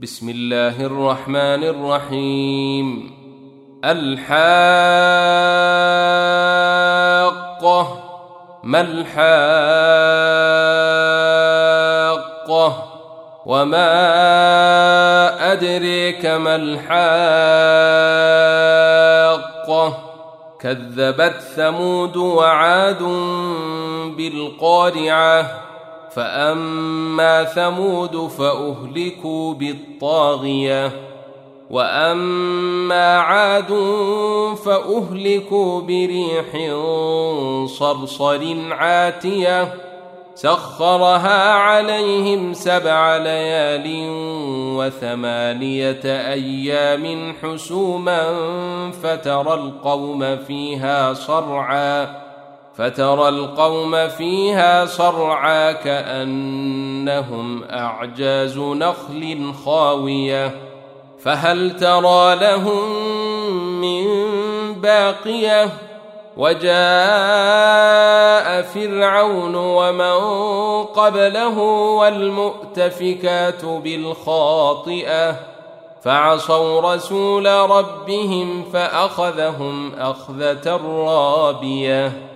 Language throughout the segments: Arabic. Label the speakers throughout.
Speaker 1: بسم الله الرحمن الرحيم. الحاقة. ما الحاقة؟ وما أدريك ما الحاقة؟ كذبت ثمود وعاد بالقارعة. فاما ثمود فاهلكوا بالطاغيه واما عاد فاهلكوا بريح صرصر عاتيه سخرها عليهم سبع ليال وثمانيه أيام حسوما فترى القوم فيها صرعا فترى القوم فيها صرعى كأنهم أعجاز نخل خاوية. فهل ترى لهم من باقية؟ وجاء فرعون ومن قبله والمؤتفكات بالخاطئة. فعصوا رسول ربهم فأخذهم أخذة رابية.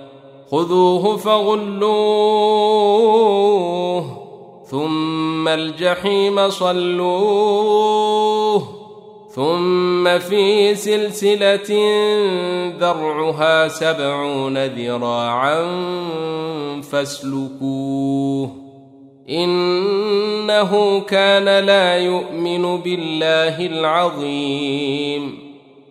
Speaker 1: خذوه فغلوه ثم الجحيم صلوه ثم في سلسلة ذرعها سبعون ذراعا فاسلكوه إنه كان لا يؤمن بالله العظيم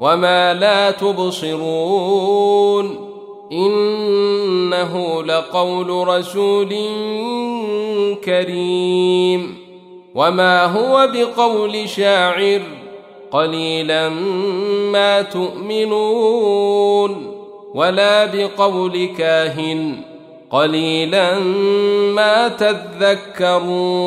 Speaker 1: وما لا تبصرون انه لقول رسول كريم وما هو بقول شاعر قليلا ما تؤمنون ولا بقول كاهن قليلا ما تذكرون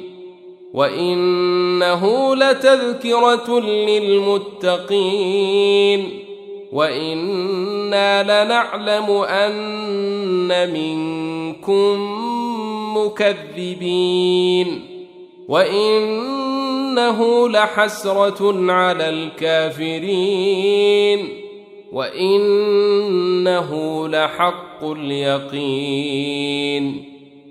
Speaker 1: وانه لتذكره للمتقين وأنا لنعلم ان منكم مكذبين وانه لحسره على الكافرين وانه لحق اليقين